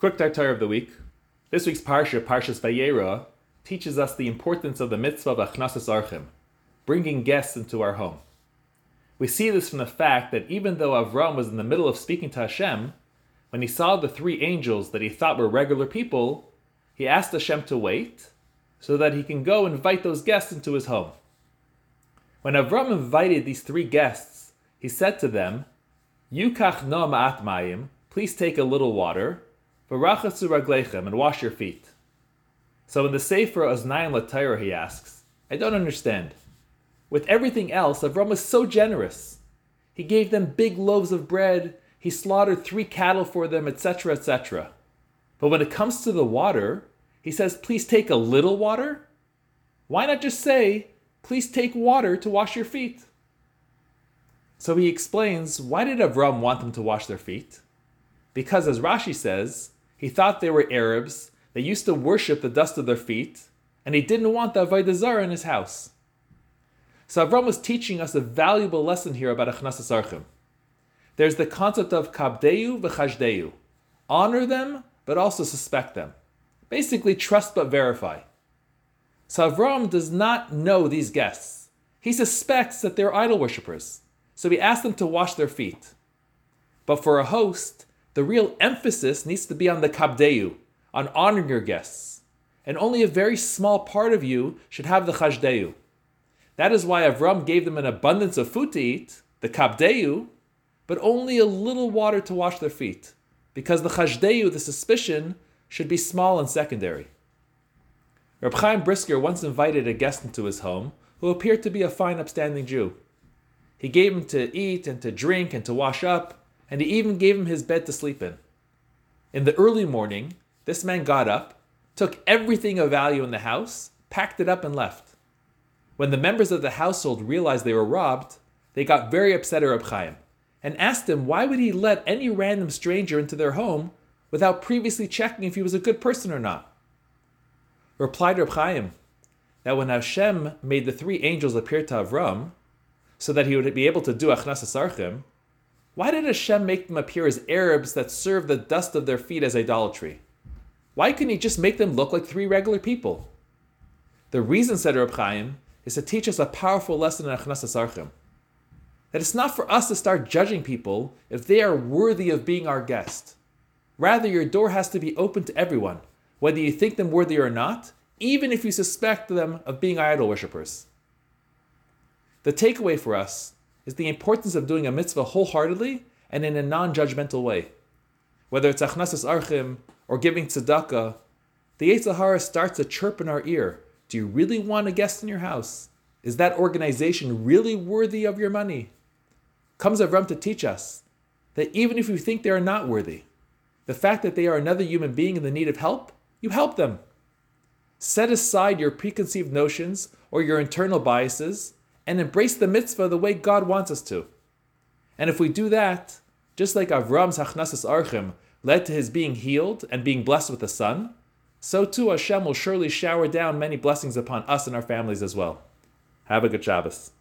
Quick Tartar of the week. This week's parsha, Parshas Vayeira, teaches us the importance of the mitzvah of Achnasas Archim, bringing guests into our home. We see this from the fact that even though Avram was in the middle of speaking to Hashem, when he saw the three angels that he thought were regular people, he asked Hashem to wait so that he can go invite those guests into his home. When Avram invited these three guests, he said to them, Yukach no ma'at mayim, please take a little water, v'rachatzu raglechem, and wash your feet. So in the Sefer Oznayim LaTorah, he asks, I don't understand. With everything else, Avram was so generous. He gave them big loaves of bread, he slaughtered three cattle for them, etc., etc. But when it comes to the water, he says, please take a little water? Why not just say, please take water to wash your feet? So he explains, why did Avram want them to wash their feet? Because, as Rashi says, he thought they were Arabs, they used to worship the dust of their feet, and he didn't want the Avodah Zarah in his house. So Avram was teaching us a valuable lesson here about Achnasas Archim. There's the concept of kabdeu v'chashdehu. Honor them, but also suspect them. Basically, trust but verify. So Avram does not know these guests. He suspects that they're idol worshippers. So he asks them to wash their feet. But for a host, the real emphasis needs to be on the kabdeu, on honoring your guests. And only a very small part of you should have the chashdehu. That is why Avram gave them an abundance of food to eat, the kabdeu, but only a little water to wash their feet, because the chashdehu, the suspicion, should be small and secondary. Reb Chaim Brisker once invited a guest into his home who appeared to be a fine, upstanding Jew. He gave him to eat and to drink and to wash up, and he even gave him his bed to sleep in. In the early morning, this man got up, took everything of value in the house, packed it up, and left. When the members of the household realized they were robbed, they got very upset at Reb Chaim and asked him why would he let any random stranger into their home without previously checking if he was a good person or not. Replied Reb Chaim that when Hashem made the three angels appear to Avram, so that he would be able to do Achnasas why did Hashem make them appear as Arabs that serve the dust of their feet as idolatry? Why couldn't he just make them look like three regular people? The reason, said Reb Chaim, is to teach us a powerful lesson in Achnasas Archim. That it's not for us to start judging people if they are worthy of being our guest. Rather, your door has to be open to everyone, whether you think them worthy or not, even if you suspect them of being idol worshippers. The takeaway for us is the importance of doing a mitzvah wholeheartedly and in a non judgmental way. Whether it's achnasas archim or giving tzedakah, the Yetzer Hara starts to chirp in our ear. Do you really want a guest in your house? Is that organization really worthy of your money? Comes Avram to teach us that even if you think they are not worthy, the fact that they are another human being in the need of help, you help them. Set aside your preconceived notions or your internal biases and embrace the mitzvah the way God wants us to. And if we do that, just like Avram's Hachnasas Archim led to his being healed and being blessed with a son, so too Hashem will surely shower down many blessings upon us and our families as well. Have a good Shabbos.